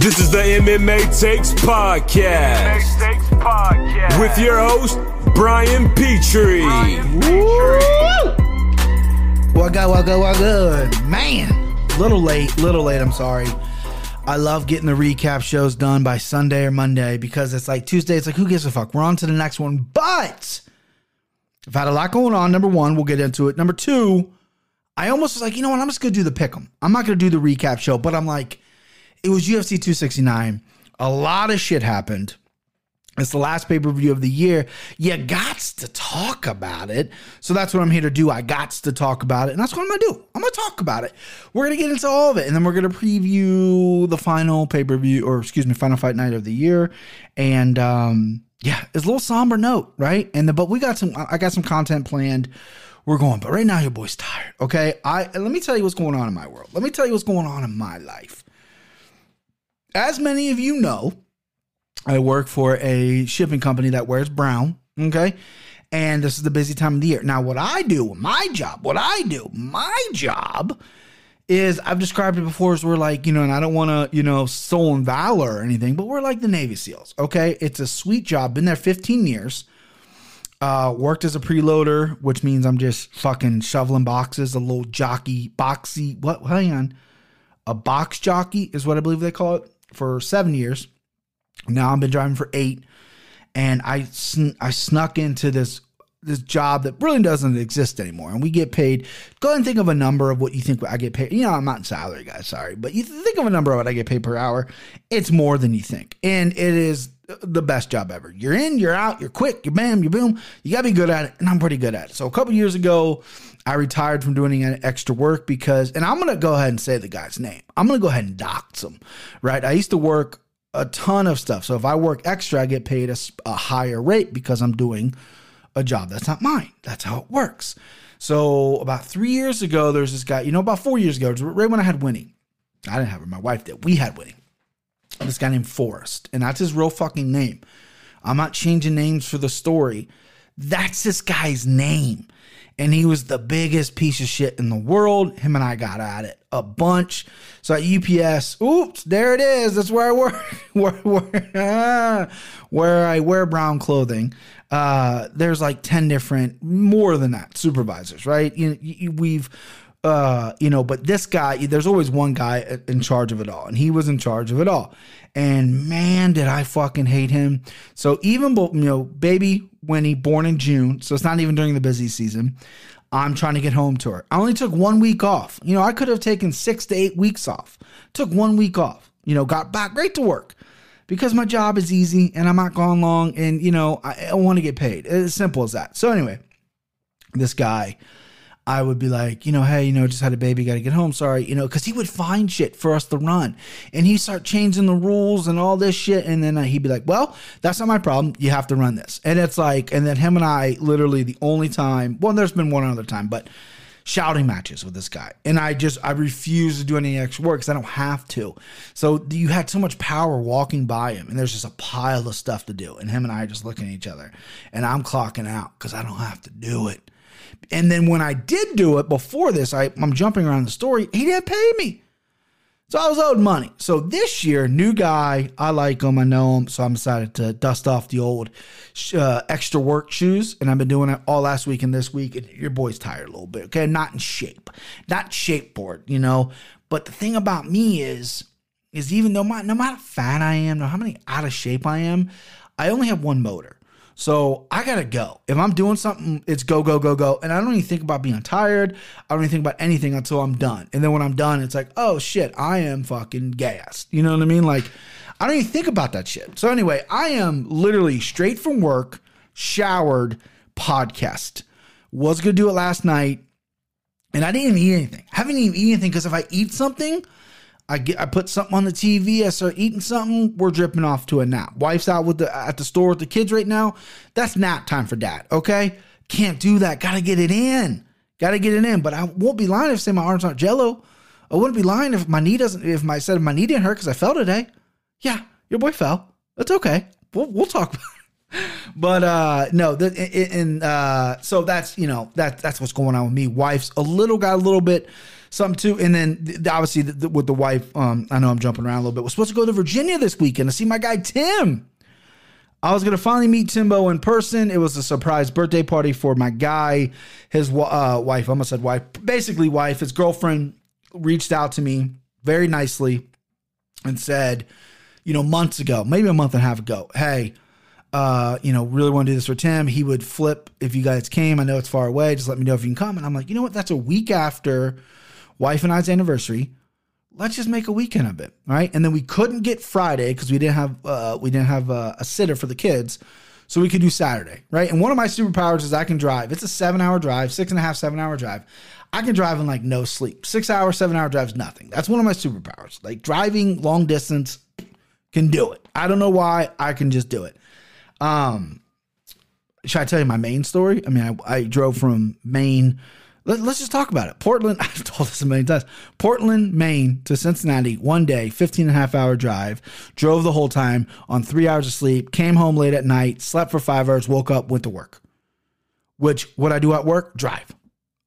This is the MMA Takes Podcast. MMA Takes Podcast. With your host, Brian Petrie. Brian Petrie. What good, what good, what good? Man, little late, little late, I'm sorry. I love getting the recap shows done by Sunday or Monday because it's like Tuesday, it's like, who gives a fuck? We're on to the next one. But I've had a lot going on. Number one, we'll get into it. Number two, I almost was like, you know what? I'm just going to do the pick 'em. I'm not going to do the recap show, but I'm like, it was UFC 269. A lot of shit happened. It's the last pay per view of the year. You got to talk about it. So that's what I'm here to do. I got to talk about it. And that's what I'm going to do. I'm going to talk about it. We're going to get into all of it. And then we're going to preview the final pay per view, or excuse me, final fight night of the year. And, um, yeah, it's a little somber note, right? And the, but we got some, I got some content planned. We're going, but right now your boy's tired. Okay. I, let me tell you what's going on in my world. Let me tell you what's going on in my life. As many of you know, I work for a shipping company that wears brown. Okay. And this is the busy time of the year. Now, what I do, my job, what I do, my job is I've described it before as we're like, you know, and I don't want to, you know, stolen valor or anything, but we're like the Navy SEALs. Okay. It's a sweet job. Been there 15 years. Uh, worked as a preloader, which means I'm just fucking shoveling boxes, a little jockey, boxy, what, hang on. A box jockey is what I believe they call it for seven years. Now I've been driving for eight, and I sn- I snuck into this this job that really doesn't exist anymore, and we get paid. Go ahead and think of a number of what you think I get paid. You know, I'm not in salary, guys. Sorry, but you think of a number of what I get paid per hour. It's more than you think, and it is the best job ever. You're in, you're out, you're quick, you're bam, you boom. You gotta be good at it, and I'm pretty good at it. So a couple years ago, I retired from doing extra work because, and I'm gonna go ahead and say the guy's name. I'm gonna go ahead and dox him, right? I used to work a ton of stuff. So if I work extra, I get paid a, a, higher rate because I'm doing a job that's not mine. That's how it works. So about three years ago, there's this guy, you know, about four years ago, right when I had Winnie. I didn't have her, my wife did. We had Winnie. This guy named Forrest, and that's his real fucking name. I'm not changing names for the story. That's this guy's name. And he was the biggest piece of shit in the world. Him and I got at it a bunch. So at UPS, oops, there it is. That's where I work, where, where, where I wear brown clothing. Uh, there's like 10 different, more than that, supervisors, right? You, you, we've, uh, you know, but this guy, there's always one guy in charge of it all, and he was in charge of it all. And man, did I fucking hate him. So even, you know, baby Winnie, born in June, so it's not even during the busy season. I'm trying to get home to her. I only took one week off. You know, I could have taken six to eight weeks off. Took one week off. You know, got back great to work because my job is easy and I'm not gone long and, you know, I, I want to get paid. It's as simple as that. So, anyway, this guy, I would be like, you know, hey, you know, just had a baby, got to get home. Sorry, you know, because he would find shit for us to run, and he'd start changing the rules and all this shit, and then uh, he'd be like, well, that's not my problem. You have to run this, and it's like, and then him and I, literally the only time, well, there's been one other time, but shouting matches with this guy, and I just I refuse to do any extra work because I don't have to. So you had so much power walking by him, and there's just a pile of stuff to do, and him and I are just looking at each other, and I'm clocking out because I don't have to do it. And then when I did do it before this, I, I'm jumping around the story, he didn't pay me. So I was owed money. So this year, new guy, I like him, I know him, so I'm decided to dust off the old uh, extra work shoes, and I've been doing it all last week and this week. And your boy's tired a little bit, okay? not in shape, not shape board, you know. But the thing about me is, is even though my no matter how fat I am, no how many out of shape I am, I only have one motor. So I gotta go. If I'm doing something, it's go, go, go, go. And I don't even think about being tired. I don't even think about anything until I'm done. And then when I'm done, it's like, oh shit, I am fucking gassed. You know what I mean? Like, I don't even think about that shit. So anyway, I am literally straight from work, showered, podcast. Was gonna do it last night, and I didn't even eat anything. Haven't even eaten anything because if I eat something, I get I put something on the TV, I start eating something, we're dripping off to a nap. Wife's out with the at the store with the kids right now. That's nap time for dad, okay? Can't do that. Gotta get it in. Gotta get it in. But I won't be lying if say my arms aren't jello. I wouldn't be lying if my knee doesn't if my said my knee didn't hurt because I fell today. Yeah, your boy fell. That's okay. We'll we'll talk but uh no the, and uh so that's you know that that's what's going on with me wife's a little got a little bit something too and then th- obviously the, with the wife um i know i'm jumping around a little bit we're supposed to go to virginia this weekend to see my guy tim I was gonna finally meet Timbo in person. It was a surprise birthday party for my guy, his uh, wife. I almost said wife, basically wife. His girlfriend reached out to me very nicely and said, you know, months ago, maybe a month and a half ago, hey, uh, you know, really want to do this for Tim. He would flip if you guys came. I know it's far away. Just let me know if you can come. And I'm like, you know what? That's a week after wife and I's anniversary. Let's just make a weekend of it, right? And then we couldn't get Friday because we didn't have uh, we didn't have uh, a sitter for the kids, so we could do Saturday, right? And one of my superpowers is I can drive. It's a seven hour drive, six and a half, seven hour drive. I can drive in like no sleep. Six hour, seven hour drive is nothing. That's one of my superpowers. Like driving long distance, can do it. I don't know why. I can just do it. Um, should I tell you my Maine story? I mean, I, I drove from Maine. Let, us just talk about it. Portland, I've told this a million times. Portland, Maine to Cincinnati, one day, 15 and a half hour drive. Drove the whole time on three hours of sleep. Came home late at night, slept for five hours, woke up, went to work. Which, what I do at work? Drive.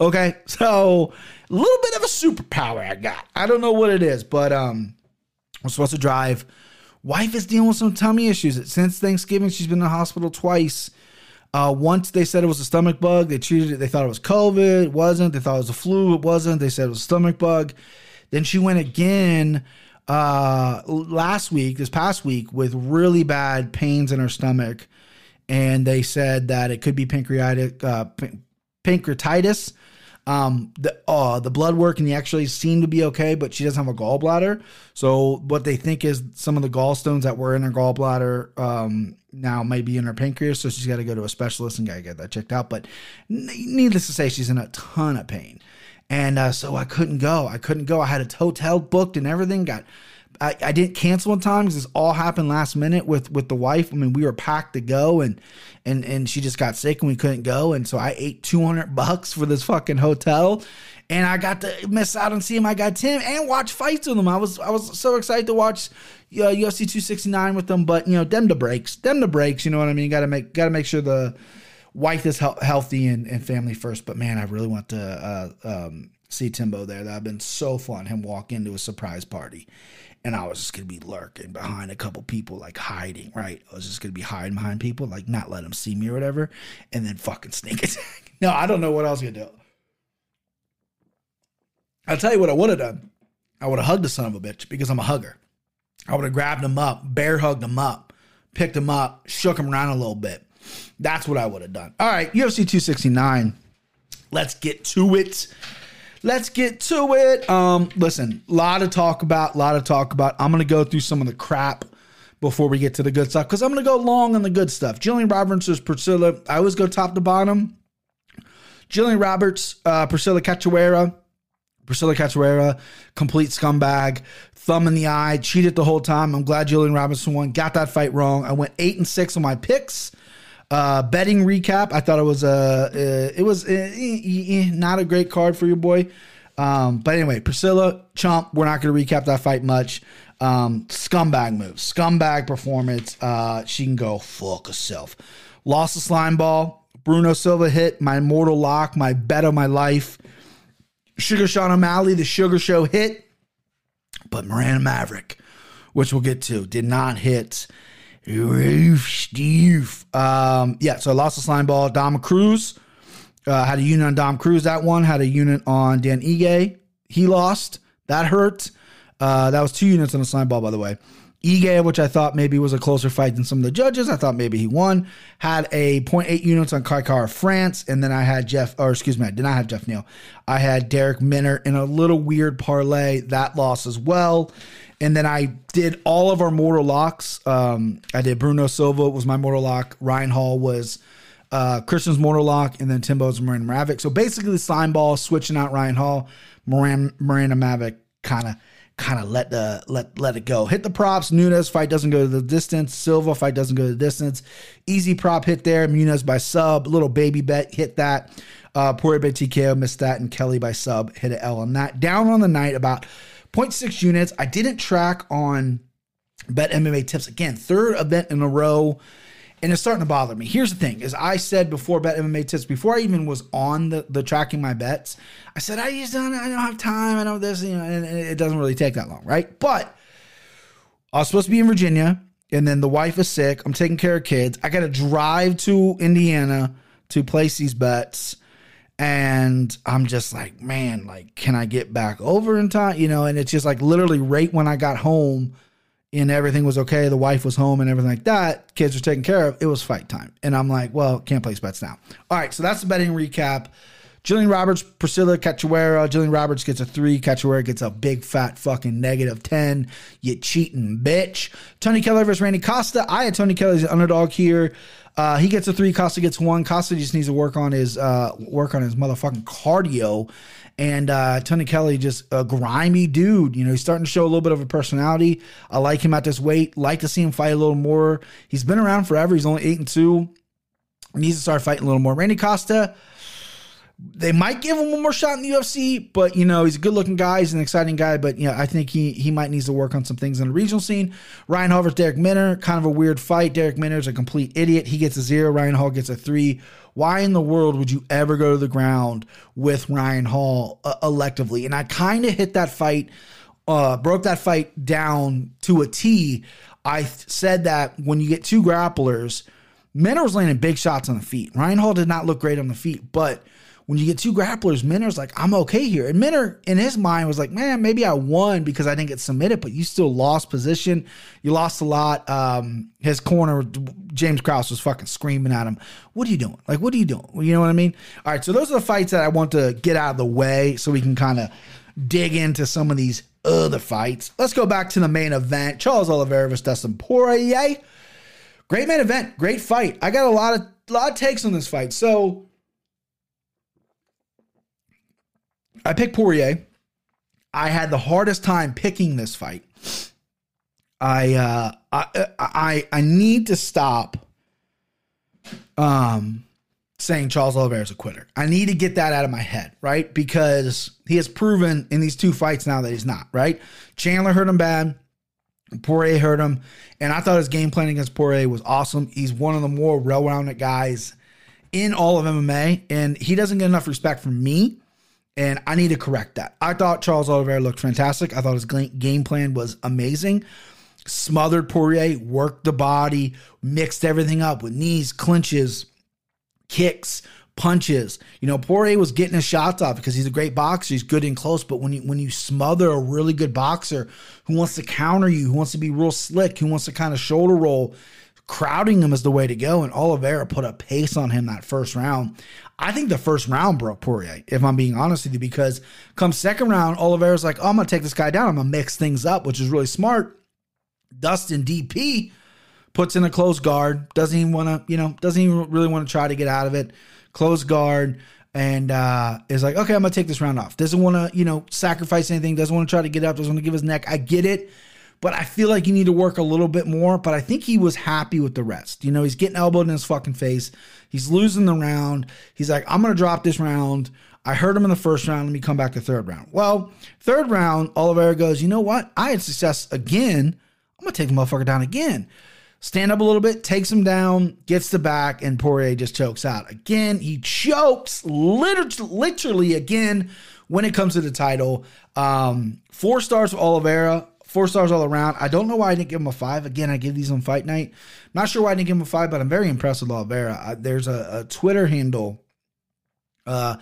Okay. So, a little bit of a superpower I got. I don't know what it is, but um, I'm supposed to drive Wife is dealing with some tummy issues. Since Thanksgiving, she's been in the hospital twice. Uh, once they said it was a stomach bug, they treated it. They thought it was COVID. It wasn't. They thought it was a flu. It wasn't. They said it was a stomach bug. Then she went again uh, last week, this past week, with really bad pains in her stomach, and they said that it could be pancreatic uh, pancreatitis. Um, the uh, the blood work and the X-rays seem to be okay, but she doesn't have a gallbladder. So what they think is some of the gallstones that were in her gallbladder um, now may be in her pancreas. So she's got to go to a specialist and got to get that checked out. But needless to say, she's in a ton of pain, and uh, so I couldn't go. I couldn't go. I had a hotel booked and everything. Got I, I didn't cancel in time because this all happened last minute with with the wife. I mean, we were packed to go, and and and she just got sick and we couldn't go, and so I ate two hundred bucks for this fucking hotel, and I got to miss out on seeing my guy Tim and watch fights with him. I was I was so excited to watch uh, UFC 269 with them, but you know, them to breaks, them to breaks. You know what I mean? Got to make got to make sure the wife is he- healthy and, and family first. But man, I really want to uh, um, see Timbo there. That have been so fun. Him walk into a surprise party and I was just gonna be lurking behind a couple people, like hiding, right? I was just gonna be hiding behind people, like not let them see me or whatever, and then fucking sneak attack. no, I don't know what else gonna do. I'll tell you what I would have done. I would have hugged the son of a bitch because I'm a hugger. I would have grabbed him up, bear hugged him up, picked him up, shook him around a little bit. That's what I would have done. All right, UFC 269. Let's get to it let's get to it. Um, listen, a lot of talk about, a lot of talk about. I'm gonna go through some of the crap before we get to the good stuff because I'm gonna go long on the good stuff. Jillian Roberts is Priscilla. I always go top to bottom. Jillian Roberts, uh, Priscilla Cachoeira. Priscilla Cachoeira, complete scumbag, thumb in the eye, cheated the whole time. I'm glad Jillian Robinson won. Got that fight wrong. I went eight and six on my picks. Uh, betting recap. I thought it was a uh, it was uh, not a great card for your boy. Um, but anyway, Priscilla Chump. We're not going to recap that fight much. Um, scumbag moves, scumbag performance. Uh, she can go fuck herself. Lost the slime ball. Bruno Silva hit my mortal lock, my bet of my life. Sugar Sean O'Malley, the Sugar Show hit, but Miranda Maverick, which we'll get to, did not hit. Roof Steve. Um, yeah, so I lost the slime ball. Dom Cruz uh, had a unit on Dom Cruz. That one had a unit on Dan Ige. He lost. That hurt. Uh, that was two units on the slime ball, by the way. Ige, which I thought maybe was a closer fight than some of the judges. I thought maybe he won. Had a 0.8 units on Kai Kara-France. And then I had Geoff, or excuse me, I did not have Geoff Neal. I had Darrick Minner in a little weird parlay. That loss as well. And then I did all of our mortal locks. Um, I did Bruno Silva was my mortal lock. Ryan Hall was uh, Christian's mortal lock, and then Timbo's Miranda Maverick. So basically, slime ball switching out Ryan Hall, Miranda, Miranda Maverick kind of kind of let the let let it go. Hit the props. Nunes fight doesn't go to the distance. Silva fight doesn't go to the distance. Easy prop hit there. Nunes by sub. Little baby bet hit that. Uh, Poirier by TKO missed that, and Kelley by sub hit an L on that. Down on the night about 0.6 units. I didn't track on Bet MMA Tips again, third event in a row. and it's starting to bother me. Here's the thing: is I said before bet MMA tips before I even was on the the tracking my bets. I said I just don't I don't have time. I know this, you know, and it doesn't really take that long, right? But I was supposed to be in Virginia, and then the wife is sick. I'm taking care of kids. I got to drive to Indiana to place these bets. And I'm just like, man, like, can I get back over in time? You know, and it's just like literally right when I got home and everything was okay, the wife was home and everything like that, kids were taken care of, it was fight time. And I'm like, well, can't place bets now. All right, so that's the betting recap. Jillian Roberts, Priscilla Cachoeira. Jillian Roberts gets a three. Cachoeira gets a big fat fucking negative 10. You cheating bitch. Tony Kelley versus Randy Costa. I had Tony Kelley as an underdog here. Uh, he gets a three. Costa gets one. Costa just needs to work on his uh, work on his motherfucking cardio. And uh, Tony Kelley just a grimy dude. You know, he's starting to show a little bit of a personality. I like him at this weight. Like to see him fight a little more. He's been around forever. He's only eight and two. Needs to start fighting a little more. Randy Costa they might give him one more shot in the UFC, but you know he's a good-looking guy, he's an exciting guy, but yeah, I think he he might needs to work on some things in the regional scene. Ryan Hall versus Darrick Minner, kind of a weird fight. Darrick Minner's a complete idiot. He gets a zero. Ryan Hall gets a three. Why in the world would you ever go to the ground with Ryan Hall uh, electively? And I kind of hit that fight, uh, broke that fight down to a T. I th- said that when you get two grapplers, Minner was landing big shots on the feet. Ryan Hall did not look great on the feet, but when you get two grapplers, Minner's like, I'm okay here. And Minner, in his mind, was like, man, maybe I won because I didn't get submitted, but you still lost position. You lost a lot. Um, his corner, James Krause, was fucking screaming at him. What are you doing? Like, what are you doing? You know what I mean? All right, so those are the fights that I want to get out of the way so we can kind of dig into some of these other fights. Let's go back to the main event. Charles Oliveira versus Dustin Poirier. Great main event, great fight. I got a lot of lot of takes on this fight. So I picked Poirier. I had the hardest time picking this fight. I uh, I I I need to stop um saying Charles Oliveira is a quitter. I need to get that out of my head, right? Because he has proven in these two fights now that he's not, right? Chandler hurt him bad. Poirier hurt him. And I thought his game plan against Poirier was awesome. He's one of the more well rounded guys in all of MMA. And he doesn't get enough respect from me and I need to correct that. I thought Charles Oliveira looked fantastic. I thought his game plan was amazing. Smothered Poirier, worked the body, mixed everything up with knees, clinches, kicks, punches. You know, Poirier was getting his shots off because he's a great boxer. He's good and close. But when you when you smother a really good boxer who wants to counter you, who wants to be real slick, who wants to kind of shoulder roll, crowding him is the way to go. And Oliveira put a pace on him that first round. I think the first round broke Poirier, if I'm being honest with you, because come second round, Oliveira's like, oh, I'm going to take this guy down. I'm going to mix things up, which is really smart. Dustin DP puts in a close guard, doesn't even want to, you know, doesn't even really want to try to get out of it. Close guard and uh, is like, okay, I'm gonna take this round off. Doesn't want to, you know, sacrifice anything. Doesn't want to try to get up. Doesn't want to give his neck. I get it but I feel like you need to work a little bit more. But I think he was happy with the rest. You know, he's getting elbowed in his fucking face. He's losing the round. He's like, I'm gonna drop this round. I heard him in the first round. Let me come back to third round. Well, third round, Oliveira goes, you know what? I had success again. I'm gonna take the motherfucker down again. Stand up a little bit, takes him down, gets the back, and Poirier just chokes out. Again, he chokes literally, literally again when it comes to the title. Um, four stars for Oliveira. Four stars all around. I don't know why I didn't give him a five. Again, I give these on fight night. Not sure why I didn't give him a five, but I'm very impressed with Oliveira. there's a, a Twitter handle uh,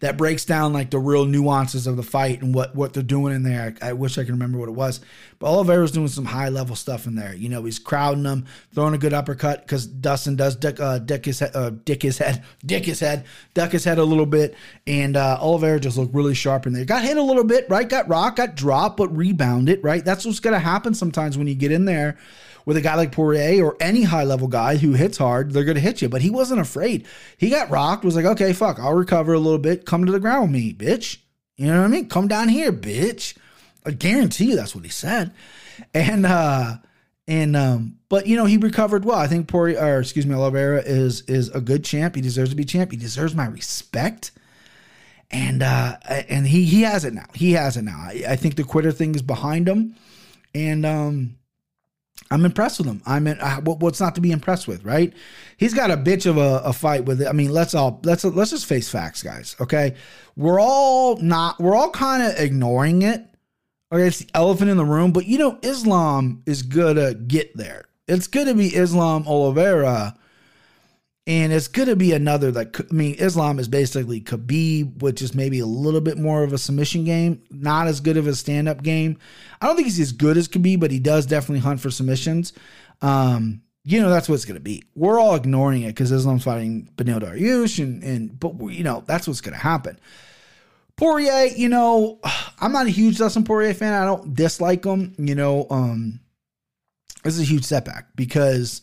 that breaks down like the real nuances of the fight and what what they're doing in there. I, I wish I could remember what it was, but Oliveira's doing some high level stuff in there. You know, he's crowding them, throwing a good uppercut because Dustin does dick, uh, dick his head, uh, dick his head, dick his head, duck his head a little bit, and uh, Oliveira just looked really sharp in there. Got hit a little bit, right? Got rock, got dropped, but rebounded, right? That's what's gonna happen sometimes when you get in there with a guy like Poirier or any high level guy who hits hard, they're going to hit you. But he wasn't afraid. He got rocked, was like, okay, fuck, I'll recover a little bit. Come to the ground with me, bitch. You know what I mean? Come down here, bitch. I guarantee you that's what he said. And, uh, and um, but you know he recovered well. I think Poirier, or excuse me, Oliveira is is a good champ. He deserves to be champ. He deserves my respect, and uh, and he he has it now. He has it now. I, I think the quitter thing is behind him, and um, I'm impressed with him. I'm in, uh, what- what's not to be impressed with, right? He's got a bitch of a, a fight with it. I mean, let's all let's let's just face facts, guys. Okay, we're all not we're all kind of ignoring it. Okay, it's the elephant in the room, but you know, Islam is gonna get there. It's gonna be Islam Oliveira, and it's gonna be another like I mean, Islam is basically Khabib, which is maybe a little bit more of a submission game, not as good of a stand up game. I don't think he's as good as Khabib, but he does definitely hunt for submissions. Um, you know, that's what it's gonna be. We're all ignoring it because Islam's fighting Beneil Dariush, and and but you know that's what's gonna happen. Poirier, you know, I'm not a huge Dustin Poirier fan. I don't dislike him. You know, um, this is a huge setback because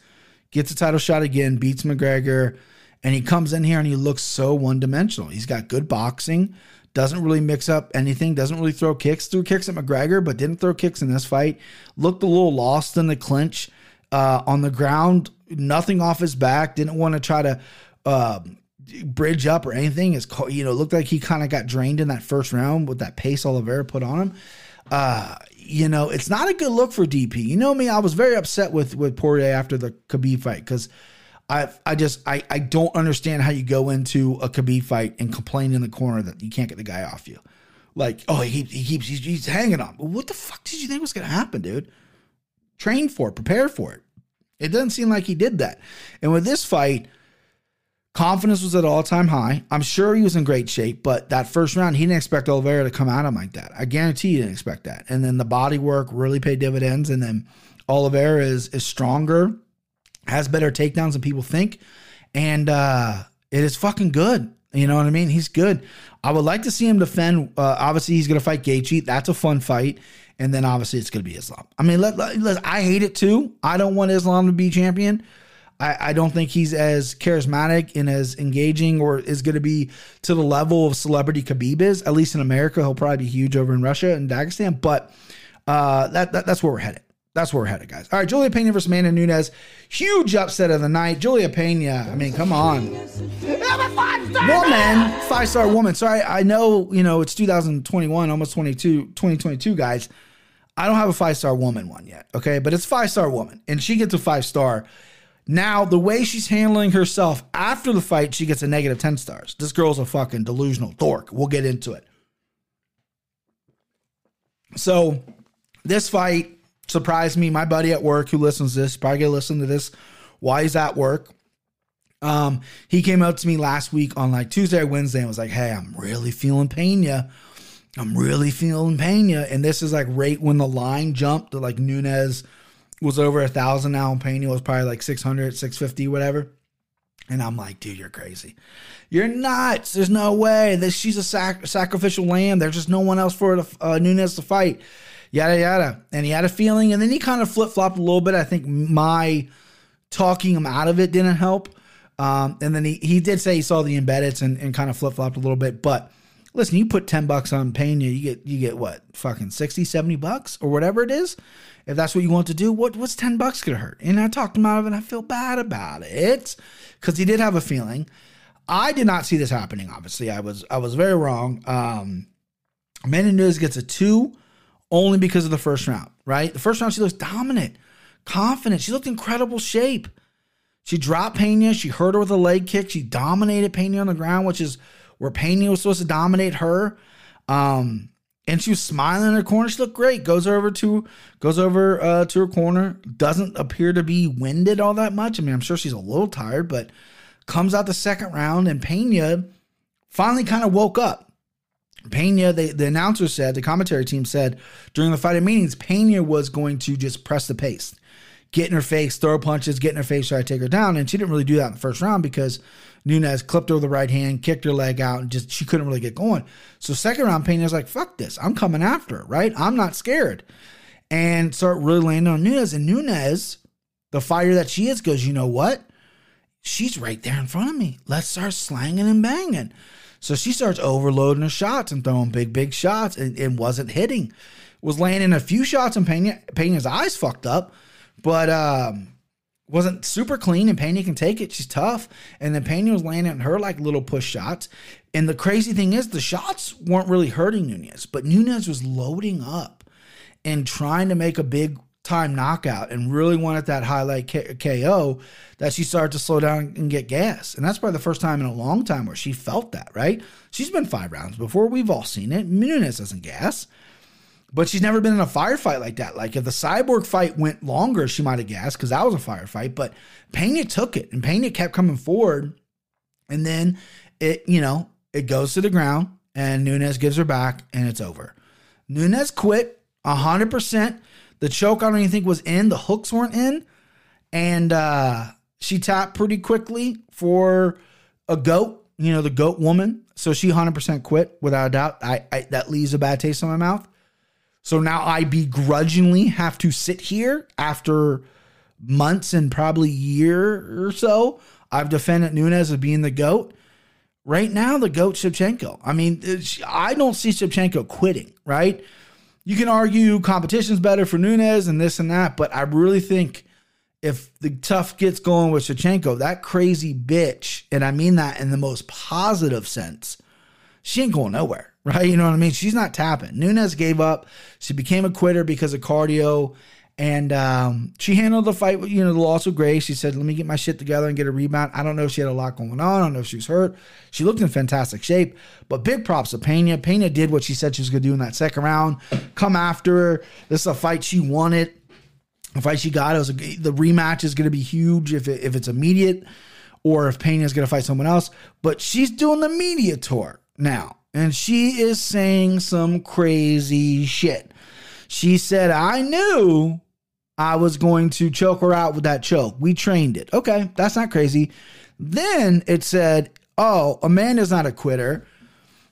gets a title shot again, beats McGregor, and he comes in here and he looks so one dimensional. He's got good boxing, doesn't really mix up anything, doesn't really throw kicks. Threw kicks at McGregor, but didn't throw kicks in this fight. Looked a little lost in the clinch uh, on the ground, nothing off his back. Didn't want to try to. Uh, bridge up or anything is you know looked like he kind of got drained in that first round with that pace Oliveira put on him. Uh, you know, it's not a good look for DP. You know me, I was very upset with with Poirier after the Khabib fight because I I just I I don't understand how you go into a Khabib fight and complain in the corner that you can't get the guy off you. Like, oh, he, he keeps he's, he's hanging on. What the fuck did you think was gonna happen, dude? Train for it, prepare for it. It doesn't seem like he did that. And with this fight, confidence was at all time high. I'm sure he was in great shape, but that first round, he didn't expect Oliveira to come at him like that. I guarantee he didn't expect that. And then the body work really paid dividends. And then Oliveira is is stronger, has better takedowns than people think, and uh, it is fucking good. You know what I mean? He's good. I would like to see him defend. Uh, obviously, he's going to fight Gaethje. That's a fun fight. And then obviously, it's going to be Islam. I mean, let, let, let- I hate it too. I don't want Islam to be champion. I, I don't think he's as charismatic and as engaging or is going to be to the level of celebrity Khabib is. At least in America, he'll probably be huge over in Russia and Dagestan. But uh, that, that that's where we're headed. That's where we're headed, guys. All right, Julia Pena versus Amanda Nunes. Huge upset of the night. Julia Pena. I mean, come on. Woman, five star woman. Sorry, I know, you know, it's 2021, almost 22, 2022, guys. I don't have a five star woman one yet, okay? But it's five star woman, and she gets a five star. Now, the way she's handling herself after the fight, she gets a negative 10 stars. This girl's a fucking delusional dork. We'll get into it. So, this fight surprised me. My buddy at work who listens to this, probably gonna listen to this while he's at work. Um, he came out to me last week on like Tuesday or Wednesday and was like, Hey, I'm really feeling Pena. I'm really feeling Pena. And this is like right when the line jumped to like Nunes was over a thousand now Pena was probably like 600, 650, whatever. And I'm like, dude, you're crazy. You're nuts. There's no way that she's a sac- sacrificial lamb. There's just no one else for to, uh, Nunes to fight. Yada yada. And he had a feeling, and then he kind of flip flopped a little bit. I think my talking him out of it didn't help. Um, and then he, he did say he saw the embeddeds and, and kind of flip flopped a little bit. But listen, you put 10 bucks on Pena, you get you get what? Fucking 60, 70 bucks or whatever it is. If that's what you want to do, what what's 10 bucks gonna hurt? And I talked him out of it and I feel bad about it. Because he did have a feeling. I did not see this happening, obviously. I was I was very wrong. Um Nunes gets a two only because of the first round, right? The first round she looks dominant, confident. She looked incredible shape. She dropped Pena. She hurt her with a leg kick. She dominated Pena on the ground, which is where Pena was supposed to dominate her. Um, and she was smiling in her corner. She looked great. Goes over to goes over uh, to her corner. Doesn't appear to be winded all that much. I mean, I'm sure she's a little tired, but comes out the second round, and Pena finally kind of woke up. Pena, they, the announcer said, the commentary team said during the fighting meetings, Pena was going to just press the pace, get in her face, throw punches, get in her face, try to take her down. And she didn't really do that in the first round because Nunes clipped her with the right hand, kicked her leg out, and just she couldn't really get going. So second round, Pena's like, fuck this. I'm coming after her, right? I'm not scared. And start really landing on Nunes. And Nunes, the fighter that she is, goes, you know what? She's right there in front of me. Let's start slanging and banging. So she starts overloading her shots and throwing big, big shots and, and wasn't hitting. Was landing a few shots and Pena, Pena's eyes fucked up, but um, wasn't super clean and Pena can take it. She's tough. And then Pena was landing her like little push shots. And the crazy thing is the shots weren't really hurting Nunes, but Nunes was loading up and trying to make a big time knockout and really wanted that highlight K- KO that she started to slow down and get gas. And that's probably the first time in a long time where she felt that, right? She's been five rounds before. We've all seen it. Nunes doesn't gas. But she's never been in a firefight like that. Like if the cyborg fight went longer, she might have gassed because that was a firefight. But Pena took it and Pena kept coming forward. And then it, you know, it goes to the ground and Nunes gives her back and it's over. Nunes quit 100%. The choke, I don't even think was in. The hooks weren't in. And uh, she tapped pretty quickly for a goat, you know, the goat woman. So she 100% quit without a doubt. I, I That leaves a bad taste in my mouth. So now I begrudgingly have to sit here after months and probably year or so. I've defended Nunes as being the GOAT. Right now, the GOAT Shevchenko. I mean, I don't see Shevchenko quitting, right? You can argue competition's better for Nunes and this and that, but I really think if the tough gets going with Shevchenko, that crazy bitch, and I mean that in the most positive sense, she ain't going nowhere, right? You know what I mean? She's not tapping. Nunes gave up. She became a quitter because of cardio. And um, she handled the fight, you know, the loss of grace. She said, let me get my shit together and get a rebound. I don't know if she had a lot going on. I don't know if she was hurt. She looked in fantastic shape. But big props to Pena. Pena did what she said she was going to do in that second round. Come after her. This is a fight she wanted. A fight she got. It was a, the rematch is going to be huge if, it, if it's immediate or if Pena is going to fight someone else. But she's doing the media tour now. And she is saying some crazy shit. She said, I knew I was going to choke her out with that choke. We trained it. Okay, that's not crazy. Then it said, oh, Amanda's not a quitter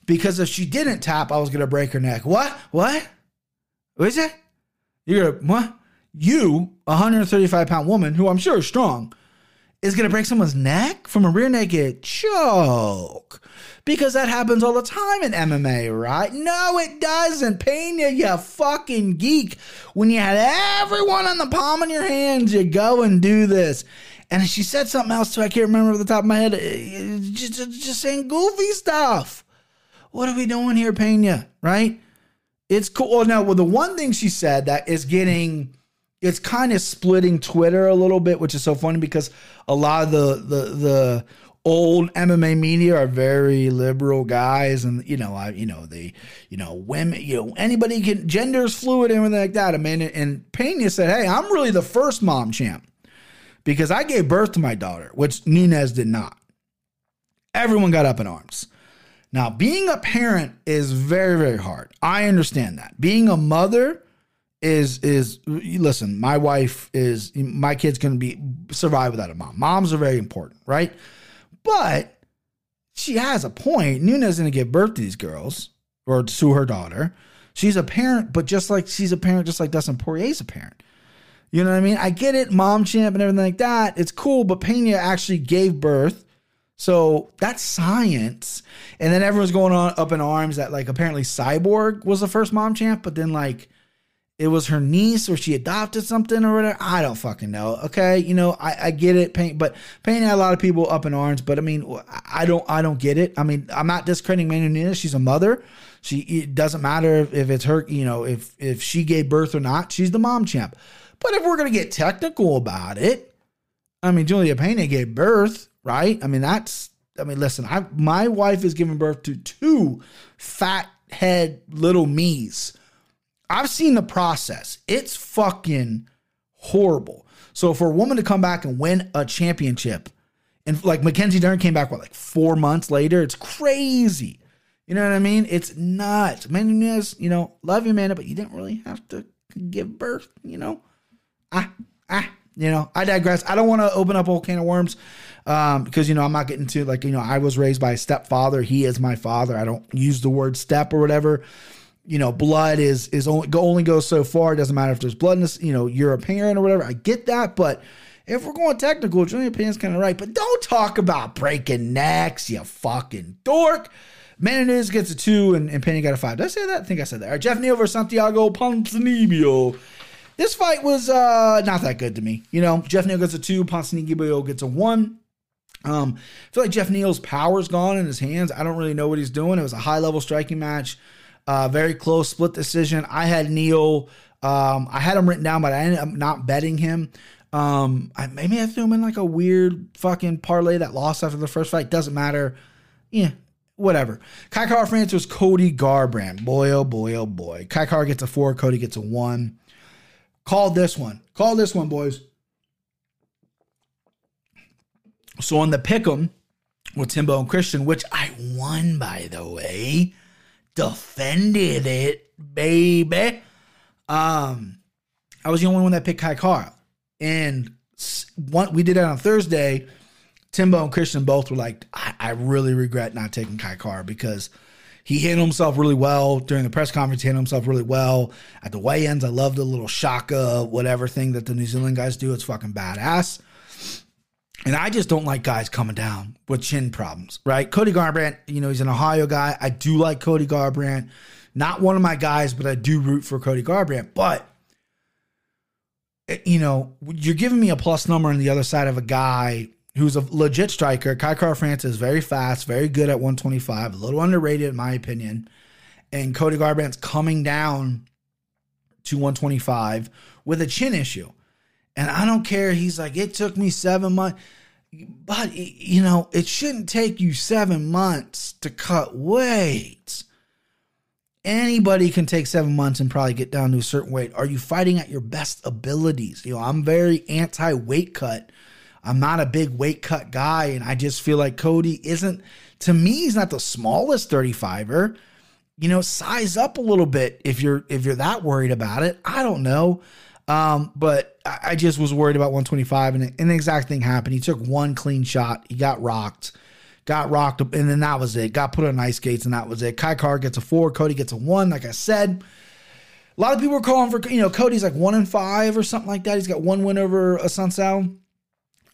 because if she didn't tap, I was going to break her neck. What? What? What is it? You're to, what? You, a 135 pound woman who I'm sure is strong, is going to break someone's neck from a rear naked choke. Because that happens all the time in MMA, right? No, it doesn't. Pena, you fucking geek. When you had everyone on the palm of your hands, you go and do this. And she said something else too. I can't remember off the top of my head. Uh, just, just saying goofy stuff. What are we doing here, Pena? Right? It's cool. Now, well, the one thing she said that is getting it's kind of splitting Twitter a little bit, which is so funny because a lot of the the the old MMA media are very liberal guys, and you know, I you know they you know women, you know anybody can gender's fluid and everything like that. I mean, and Pena said, "Hey, I'm really the first mom champ because I gave birth to my daughter, which Nunes did not." Everyone got up in arms. Now, being a parent is very very hard. I understand that. Being a mother is is listen my wife is my kid's gonna be survive without a mom. Moms are very important right? But she has a point. Nuna's gonna give birth to these girls or to her daughter. She's a parent but just like she's a parent just like dustin poirier's a parent. You know what i mean? I get it mom champ and everything like that. It's cool but pena actually gave birth. So that's science. And then everyone's going on up in arms that like apparently cyborg was the first mom champ but then like it was her niece or she adopted something or whatever. I don't fucking know. Okay, you know, I, I get it. Pain, but Pain had a lot of people up in arms. But I mean, I don't, I don't get it. I mean, I'm not discrediting Amanda Nunes. She's a mother. She it doesn't matter if, if it's her. You know, if if she gave birth or not, she's the mom champ. But if we're gonna get technical about it, I mean, Julia Pena gave birth, right? I mean, that's. I mean, listen, I my wife is giving birth to two fat head little me's I've seen the process. It's fucking horrible. So for a woman to come back and win a championship, and like Mackenzie Dern came back, what, like four months later? It's crazy. You know what I mean? It's nuts. Man, Nunes, you know, love you, Amanda, but you didn't really have to give birth, you know? Ah, ah, you know, I digress. I don't want to open up a whole can of worms um, because, you know, I'm not getting to like, you know, I was raised by a stepfather. He is my father. I don't use the word step or whatever you know, blood is is only only goes so far. It doesn't matter if there's blood in this, you know, you're a parent or whatever. I get that, but if we're going technical, Julian Payne's kind of right. But don't talk about breaking necks, you fucking dork. Menendez gets a two and, and Penny got a five. Did I say that? I think I said that. All right, Geoff Neal versus Santiago Ponzinibbio. This fight was uh, not that good to me. You know, Geoff Neal gets a two, Ponzinibbio gets a one. Um, I feel like Geoff Neal's power's gone in his hands. I don't really know what he's doing. It was a high level striking match. Uh, very close split decision. I had Neal Um, I had him written down, but I ended up not betting him. Um, I maybe I threw him in like a weird fucking parlay that lost after the first fight. Doesn't matter. Yeah, whatever. Kai Kara-France was Cody Garbrandt. Boy, oh boy, oh boy. Kai Kara gets a four, Cody gets a one. Call this one. Call this one, boys. So on the pick'em with Timbo and Christian, which I won by the way, defended it, baby. Um, I was the only one that picked Kai Kara, and one we did that on Thursday. Timbo and Christian both were like, I, I really regret not taking Kai Kara because he handled himself really well during the press conference. He handled himself really well at the weigh-ins. I love the little shaka whatever thing that the New Zealand guys do. It's fucking badass. And I just don't like guys coming down with chin problems, right? Cody Garbrandt, you know, he's an Ohio guy. I do like Cody Garbrandt. Not one of my guys, but I do root for Cody Garbrandt. But, you know, you're giving me a plus number on the other side of a guy who's a legit striker. Kai Kara-France is very fast, very good at 125, a little underrated in my opinion. And Cody Garbrandt's coming down to 125 with a chin issue. And I don't care. He's like, it took me seven months. But, you know, it shouldn't take you seven months to cut weight. Anybody can take seven months and probably get down to a certain weight. Are you fighting at your best abilities? You know, I'm very anti weight cut. I'm not a big weight cut guy. And I just feel like Cody isn't, to me, he's not the smallest 35er. You know, size up a little bit if you're if you're that worried about it. I don't know. Um, but I just was worried about 125, and, and the exact thing happened. He took one clean shot, he got rocked, got rocked, and then that was it. Got put on ice skates, and that was it. Kai Kara gets a four, Cody gets a one. Like I said, a lot of people were calling for you know Cody's like one and five or something like that. He's got one win over Assunção.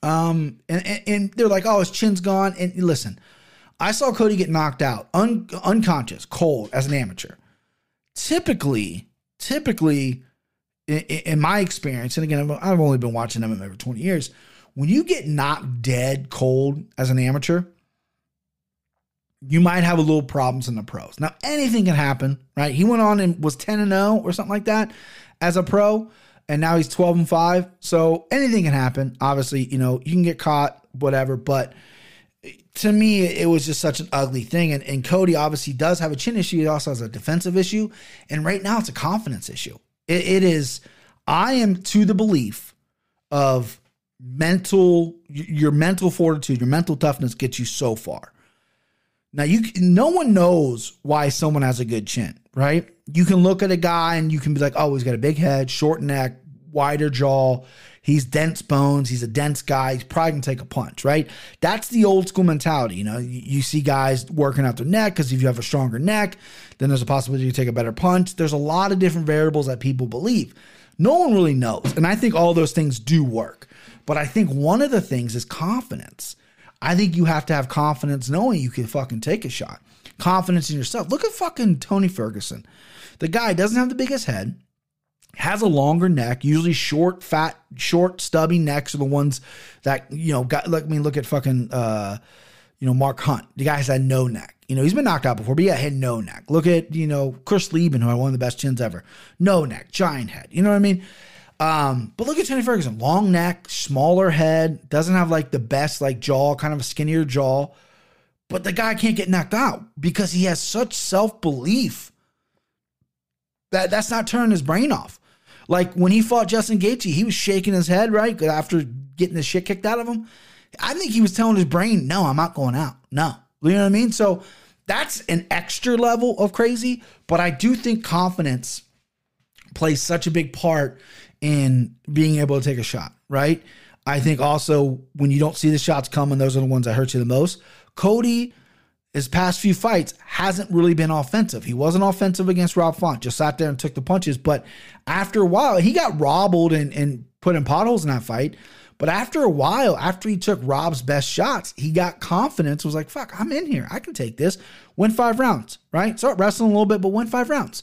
Um, and, and, and they're like, oh, his chin's gone. And listen, I saw Cody get knocked out, un, unconscious, cold as an amateur. Typically, typically in, in my experience, and again, I've only been watching them for 20 years, when you get knocked dead cold as an amateur, you might have a little problems in the pros. Now, anything can happen, right? He went on and was 10 and 0 or something like that as a pro, and now he's 12 and 5. So anything can happen. Obviously, you know, you can get caught, whatever, but to me, it was just such an ugly thing. And, and Cody obviously does have a chin issue. He also has a defensive issue. And right now, it's a confidence issue. It, it is, I am to the belief of mental, your mental fortitude, your mental toughness gets you so far. Now you no one knows why someone has a good chin, right? You can look at a guy and you can be like, "Oh, he's got a big head, short neck, wider jaw. He's dense bones. He's a dense guy. He's probably gonna take a punch, right? That's the old school mentality. You know, you, you see guys working out their neck because if you have a stronger neck, then there's a possibility you take a better punch. There's a lot of different variables that people believe. No one really knows, and I think all those things do work. But I think one of the things is confidence. I think you have to have confidence knowing you can fucking take a shot. Confidence in yourself. Look at fucking Tony Ferguson. The guy doesn't have the biggest head, has a longer neck, usually short, fat, short, stubby necks are the ones that, you know, got I mean, look at fucking uh, you know, Mark Hunt. The guy has had no neck. You know, he's been knocked out before, but yeah, had no neck. Look at, you know, Chris Leben, who had one of the best chins ever. No neck, giant head. You know what I mean? Um, but look at Tony Ferguson, long neck, smaller head, doesn't have like the best like jaw, kind of a skinnier jaw. But the guy can't get knocked out because he has such self belief that that's not turning his brain off. Like when he fought Justin Gaethje, he was shaking his head right after getting the shit kicked out of him. I think he was telling his brain, "No, I'm not going out. No." You know what I mean? So that's an extra level of crazy, but I do think confidence plays such a big part in being able to take a shot, right? I think also when you don't see the shots coming, those are the ones that hurt you the most. Cody, his past few fights, hasn't really been offensive. He wasn't offensive against Rob Font, just sat there and took the punches. But after a while, he got robbled and, and put in potholes in that fight. But after a while, after he took Rob's best shots, he got confidence, was like, fuck, I'm in here. I can take this. Win five rounds, right? Start wrestling a little bit, but win five rounds.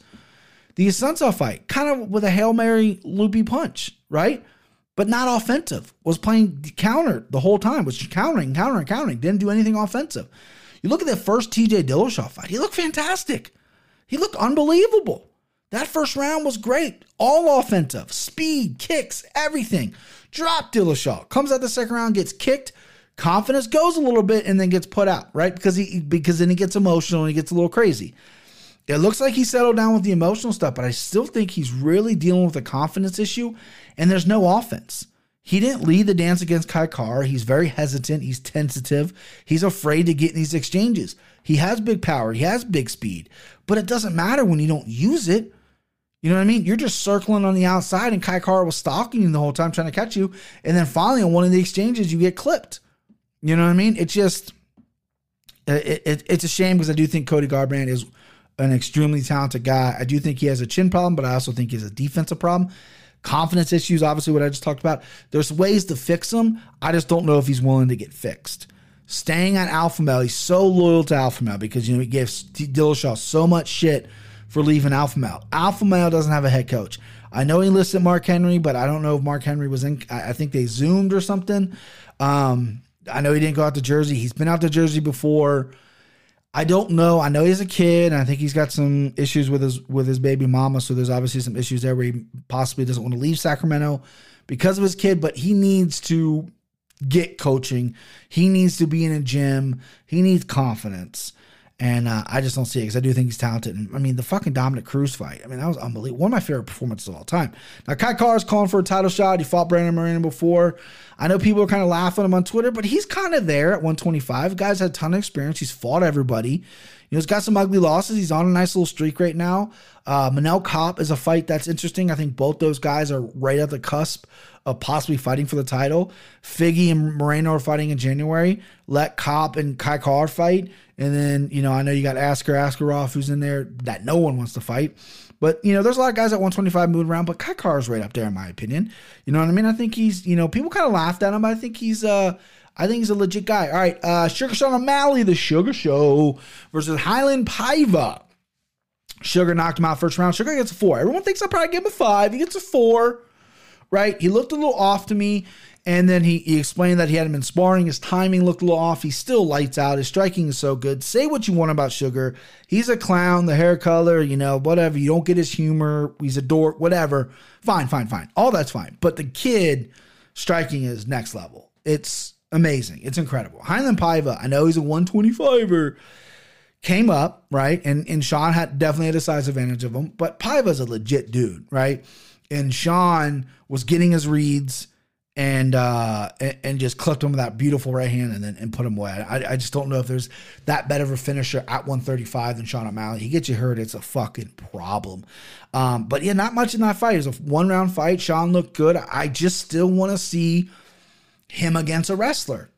The Assunção fight, kind of with a Hail Mary loopy punch, right? But not offensive. Was playing counter the whole time, was countering, countering, countering. Didn't do anything offensive. You look at that first TJ Dillashaw fight, he looked fantastic. He looked unbelievable. That first round was great. All offensive, speed, kicks, everything. Drop Dillashaw. Comes out the second round, gets kicked. Confidence goes a little bit and then gets put out, right? Because he because then he gets emotional and he gets a little crazy. It looks like he settled down with the emotional stuff, but I still think he's really dealing with a confidence issue and there's no offense. He didn't lead the dance against Kai Kara. He's very hesitant. He's tentative. He's afraid to get in these exchanges. He has big power. He has big speed, but it doesn't matter when you don't use it. You know what I mean? You're just circling on the outside, and Kai Kara was stalking you the whole time trying to catch you. And then finally, on one of the exchanges, you get clipped. You know what I mean? It's just, it, it, it's a shame because I do think Cody Garbrandt is an extremely talented guy. I do think he has a chin problem, but I also think he has a defensive problem. Confidence issues, obviously, what I just talked about. There's ways to fix them. I just don't know if he's willing to get fixed. Staying on Alpha Male, he's so loyal to Alpha Male because, you know, he gave Dillashaw so much shit for leaving Alpha Male. Alpha Male doesn't have a head coach. I know he listed Mark Henry, but I don't know if Mark Henry was in. I think they zoomed or something. Um, I know he didn't go out to Jersey. He's been out to Jersey before. I don't know. I know he's a kid, and I think he's got some issues with his with his baby mama. So there's obviously some issues there where he possibly doesn't want to leave Sacramento because of his kid. But he needs to get coaching. He needs to be in a gym. He needs confidence. And uh, I just don't see it because I do think he's talented. And, I mean, the fucking Dominick Cruz fight. I mean, that was unbelievable. One of my favorite performances of all time. Now, Kai Kara is calling for a title shot. He fought Brandon Moreno before. I know people are kind of laughing him on Twitter, but he's kind of there at 125. The guy's had a ton of experience. He's fought everybody. You know, he's got some ugly losses. He's on a nice little streak right now. Uh, Manel Kape is a fight that's interesting. I think both those guys are right at the cusp of possibly fighting for the title. Figgy and Moreno are fighting in January. Let Kape and Kai Kara fight. And then, you know, I know you got Askar Askarov who's in there that no one wants to fight. But, you know, there's a lot of guys at 125 moving around, but Kai Kara is right up there in my opinion. You know what I mean? I think he's, you know, people kind of laughed at him, but I think he's uh I think he's a legit guy. All right, uh Sugar Sean O'Malley, the Sugar Show versus Raulian Paiva. Sugar knocked him out first round. Sugar gets a four. Everyone thinks I'll probably give him a five. He gets a four, right? He looked a little off to me. And then he, he explained that he hadn't been sparring. His timing looked a little off. He still lights out. His striking is so good. Say what you want about Sugar. He's a clown, the hair color, you know, whatever. You don't get his humor. He's a dork, whatever. Fine, fine, fine. All that's fine. But the kid striking is next level. It's amazing. It's incredible. Raulian Paiva, I know he's a 125er, came up, right? And and Sean had definitely had a size advantage of him, but Paiva's a legit dude, right? And Sean was getting his reads and uh and, and, just clipped him with that beautiful right hand and then and put him away. I, I just don't know if there's that better of a finisher at 135 than Sean O'Malley. He gets you hurt, it's a fucking problem. Um, but yeah, not much in that fight. It was a one round fight. Sean looked good. I just still want to see him against a wrestler.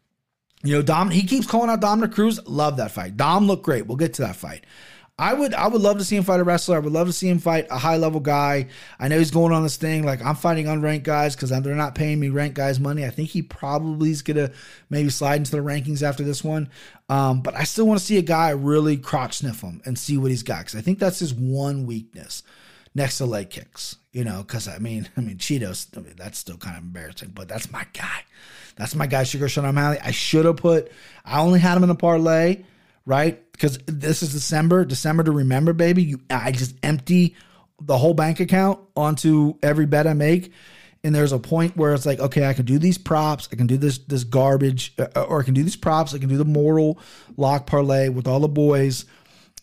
You know, Dom, he keeps calling out Dominick Cruz. Love that fight. Dom looked great. We'll get to that fight. I would I would love to see him fight a wrestler. I would love to see him fight a high level guy. I know he's going on this thing like I'm fighting unranked guys because they're not paying me ranked guys money. I think he probably is gonna maybe slide into the rankings after this one. Um, but I still want to see a guy really crotch sniff him and see what he's got because I think that's his one weakness next to leg kicks. You know, because I mean, I mean Cheetos. I mean, that's still kind of embarrassing, but that's my guy. That's my guy, Sugar Sean O'Malley. I should have put. I only had him in a parlay right? Because this is December, December to remember, baby. You, I just empty the whole bank account onto every bet I make, and there's a point where it's like, okay, I can do these props, I can do this this garbage, uh, or I can do these props, I can do the moral lock parlay with all the boys,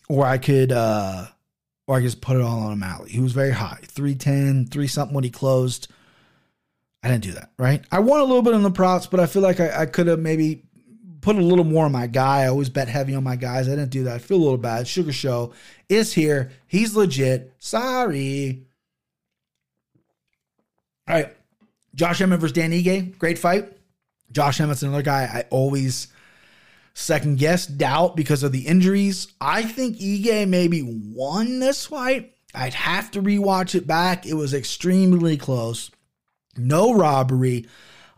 or I could, uh or I just put it all on O'Malley. He was very high, 310, three something when he closed. I didn't do that, right? I won a little bit on the props, but I feel like I, I could have maybe put a little more on my guy. I always bet heavy on my guys. I didn't do that. I feel a little bad. Sugar Show is here. He's legit. Sorry. All right. Josh Emmett versus Dan Ige. Great fight. Josh Emmett's another guy I always second guess, doubt because of the injuries. I think Ige maybe won this fight. I'd have to rewatch it back. It was extremely close. No robbery.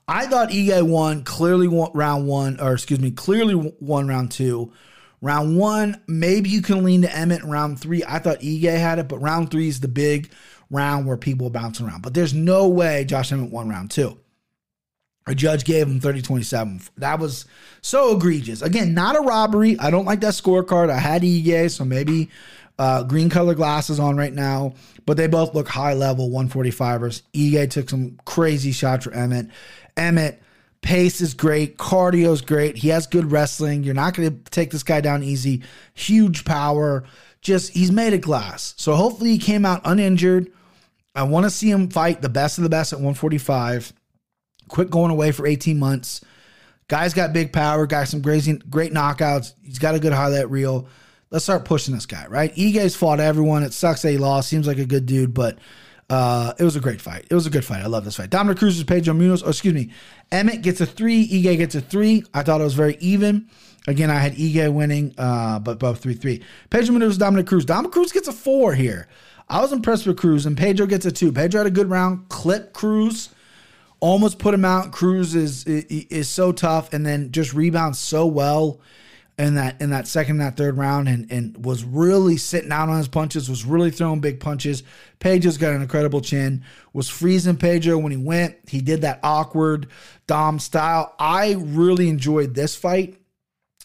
I thought Ige won clearly won round one, or excuse me, clearly won round two. Round one, maybe you can lean to Emmett. Round three, I thought Ige had it, but round three is the big round where people bounce around. But there's no way Josh Emmett won round two. A judge gave him 30 27. That was so egregious. Again, not a robbery. I don't like that scorecard. I had Ige, so maybe uh, green color glasses on right now, but they both look high level 145ers. Ige took some crazy shots for Emmett. Emmett, pace is great, cardio is great. He has good wrestling. You're not going to take this guy down easy. Huge power. Just, he's made of glass. So hopefully he came out uninjured. I want to see him fight the best of the best at 145. Quit going away for 18 months. Guy's got big power, got some crazy, great knockouts. He's got a good highlight reel. Let's start pushing this guy, right? Ige's fought everyone. It sucks that he lost. Seems like a good dude, but uh, it was a great fight. It was a good fight. I love this fight. Dominick Cruz is Pedro Munhoz. Oh, excuse me. Emmett gets a three. Ige gets a three. I thought it was very even. Again, I had Ige winning, uh, but both 3 3. Pedro Munhoz, Dominick Cruz. Dominick Cruz gets a four here. I was impressed with Cruz, and Pedro gets a two. Pedro had a good round, clip Cruz almost put him out. Cruz is, is is so tough, and then just rebounds so well in that in that second, that third round, and and was really sitting out on his punches. Was really throwing big punches. Pedro's got an incredible chin. Was freezing Pedro when he went. He did that awkward Dom style. I really enjoyed this fight.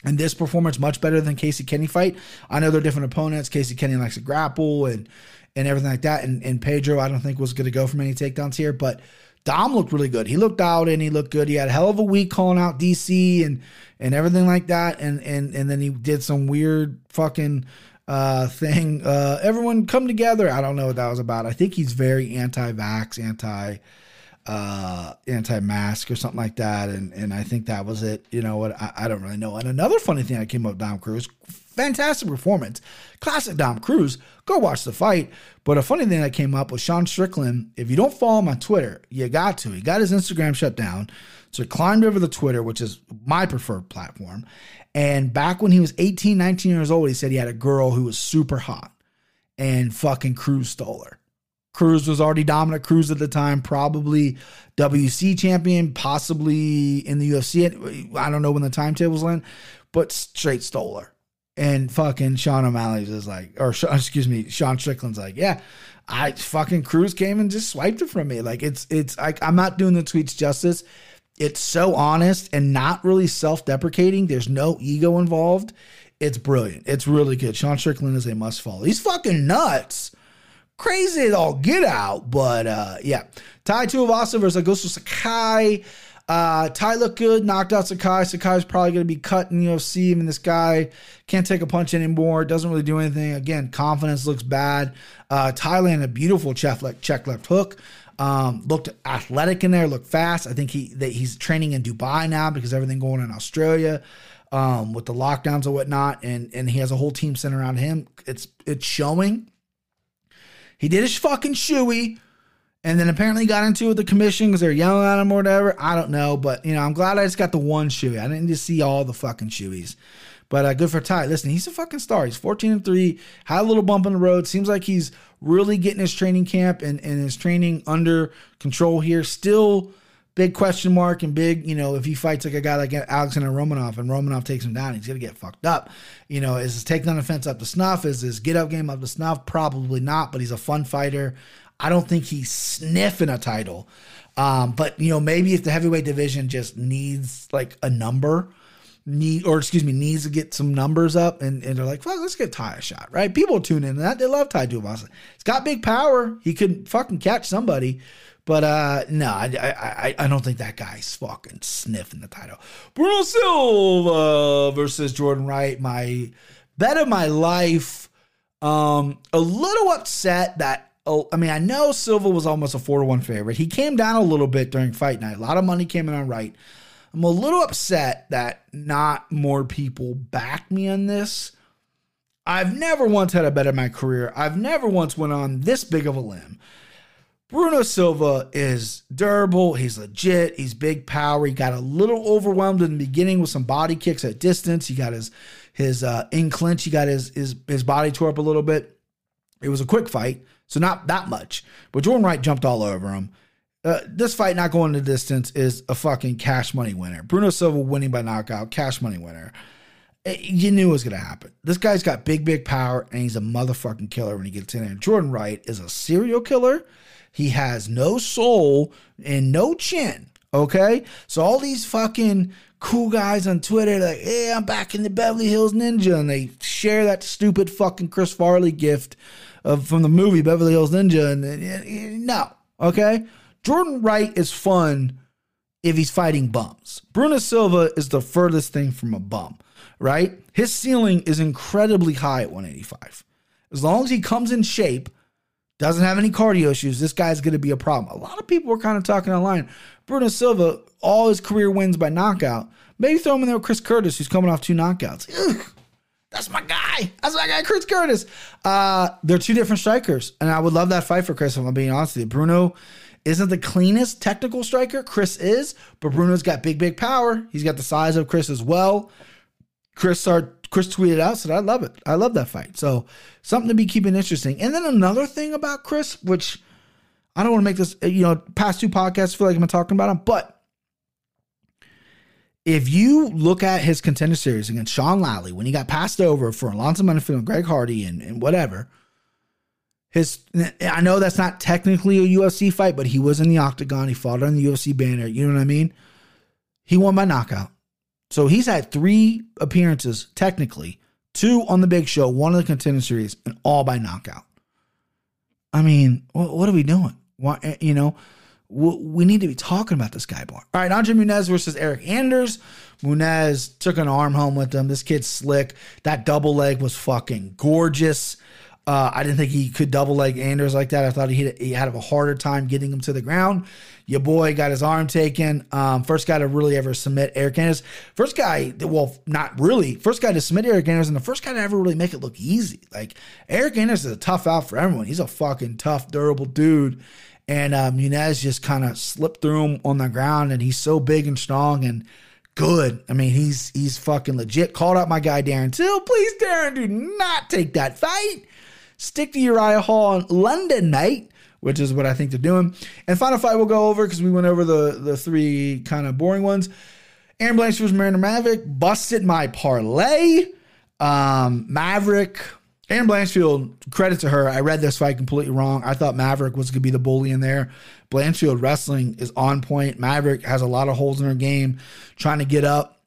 And this performance much better than Casey Kenney fight. I know they're different opponents. Casey Kenney likes to grapple and and everything like that. And, and Pedro, I don't think was going to go for many takedowns here, but Dom looked really good. He looked out and he looked good. He had a hell of a week calling out DC and and everything like that. And and and then he did some weird fucking uh thing. Uh everyone come together. I don't know what that was about. I think he's very anti-vax, anti uh anti-mask or something like that. And and I think that was it. You know what? I, I don't really know. And another funny thing that came up Dom Cruz, fantastic performance. Classic Dom Cruz. Go watch the fight. But a funny thing that came up was Sean Strickland. If you don't follow him on Twitter, you got to. He got his Instagram shut down. So he climbed over to Twitter, which is my preferred platform. And back when he was 18, 19 years old, he said he had a girl who was super hot. And fucking Cruz stole her. Cruz was already dominant. Cruz at the time, probably WEC champion, possibly in the UFC. I don't know when the timetables land, but straight stole her. And fucking Sean O'Malley's is like, or excuse me, Sean Strickland's like, yeah, I fucking Cruz came and just swiped it from me. Like it's it's like I'm not doing the tweets justice. It's so honest and not really self-deprecating. There's no ego involved. It's brilliant. It's really good. Sean Strickland is a must follow. He's fucking nuts. Crazy as all get out. But uh yeah. Tai Tuivasa versus Augusto Sakai. Uh, Tai looked good, knocked out Sakai. Sakai's probably going to be cut in UFC. I mean, this guy can't take a punch anymore. Doesn't really do anything. Again, confidence looks bad. Uh, Thailand, a beautiful check left, check left hook. Um, looked athletic in there, looked fast. I think he that he's training in Dubai now because everything going on in Australia um, with the lockdowns and whatnot, and and he has a whole team centered around him. It's it's showing. He did his fucking shoey and then apparently got into it with the commission because they're yelling at him or whatever. I don't know, but you know, I'm glad I just got the one shoey. I didn't just see all the fucking shoeys. But uh, good for Tai. Listen, he's a fucking star. He's 14 and 3, had a little bump in the road. Seems like he's really getting his training camp and, and his training under control here. Still big question mark and big, you know, if he fights like a guy like Alexander Romanov and Romanov takes him down, he's going to get fucked up. You know, is his takedown offense up to snuff? Is his get up game up to snuff? Probably not, but he's a fun fighter. I don't think he's sniffing a title. Um, but you know, maybe if the heavyweight division just needs like a number, need or excuse me, needs to get some numbers up, and, and they're like, well, let's get Tai a shot, right? People tune in that they love Tai Tuivasa. He's got big power. He could fucking catch somebody. But uh no, I, I I don't think that guy's fucking sniffing the title. Bruno Silva versus Jordan Wright, my bet of my life. Um, a little upset that oh, I mean, I know Silva was almost a four to one favorite. He came down a little bit during fight night. A lot of money came in on Wright. I'm a little upset that not more people backed me on this. I've never once had a bet in my career. I've never once went on this big of a limb. Bruno Silva is durable. He's legit. He's big power. He got a little overwhelmed in the beginning with some body kicks at distance. He got his his uh, in clinch. He got his his his body tore up a little bit. It was a quick fight. So not that much. But Jordan Wright jumped all over him. Uh, this fight not going the distance is a fucking cash money winner. Bruno Silva winning by knockout, cash money winner. It, uh, you knew it was going to happen. This guy's got big, big power, and he's a motherfucking killer when he gets in there. Jordan Wright is a serial killer. He has no soul and no chin. Okay, so all these fucking cool guys on Twitter like, "Hey, I'm back in the Beverly Hills Ninja," and they share that stupid fucking Chris Farley gift of from the movie Beverly Hills Ninja, and, and no, okay. Jordan Wright is fun if he's fighting bums. Bruno Silva is the furthest thing from a bum, right? His ceiling is incredibly high at 185. As long as he comes in shape, doesn't have any cardio issues, this guy's going to be a problem. A lot of people were kind of talking online. Bruno Silva, all his career wins by knockout. Maybe throw him in there with Chris Curtis, who's coming off two knockouts. Ugh, that's my guy. That's my guy, Chris Curtis. Uh, they're two different strikers, and I would love that fight for Chris. If I'm being honest with you, Bruno isn't the cleanest technical striker. Chris is, but Bruno's got big, big power. He's got the size of Chris as well. Chris started, Chris tweeted out, said, I love it. I love that fight. So something to be keeping interesting. And then another thing about Chris, which I don't want to make this, you know, past two podcasts feel like I'm talking about him, but if you look at his contender series against Sean Lally when he got passed over for Alonzo Menifield and Greg Hardy and, and whatever, his I know that's not technically a UFC fight, but he was in the octagon. He fought on the UFC banner. You know what I mean? He won by knockout. So he's had three appearances, technically, two on the big show, one of the contender series, and all by knockout. I mean, what, are we doing? Why, eh, you know, we need to be talking about this guy more. All right, Andre Muniz versus Eryk Anders. Muniz took an arm home with him. This kid's slick. That double leg was fucking gorgeous. Uh, I didn't think he could double leg Anders like that. I thought he he had a harder time getting him to the ground. Your boy got his arm taken. Um, first guy to really ever submit Eryk Anders. First guy, well, not really. First guy to submit Eryk Anders, and the first guy to ever really make it look easy. Like Eryk Anders is a tough out for everyone. He's a fucking tough, durable dude. And um, Muniz just kind of slipped through him on the ground, and he's so big and strong and good. I mean, he's he's fucking legit. Called out my guy Darren Till. Please, Darren, do not take that fight. Stick to Uriah Hall in London, mate, which is what I think they're doing. And final fight we'll go over because we went over the, the three kind of boring ones. Erin Blanchfield was Miranda Maverick. Busted my parlay. Um, Maverick. Erin Blanchfield, credit to her. I read this fight completely wrong. I thought Maverick was going to be the bully in there. Blanchfield wrestling is on point. Maverick has a lot of holes in her game, trying to get up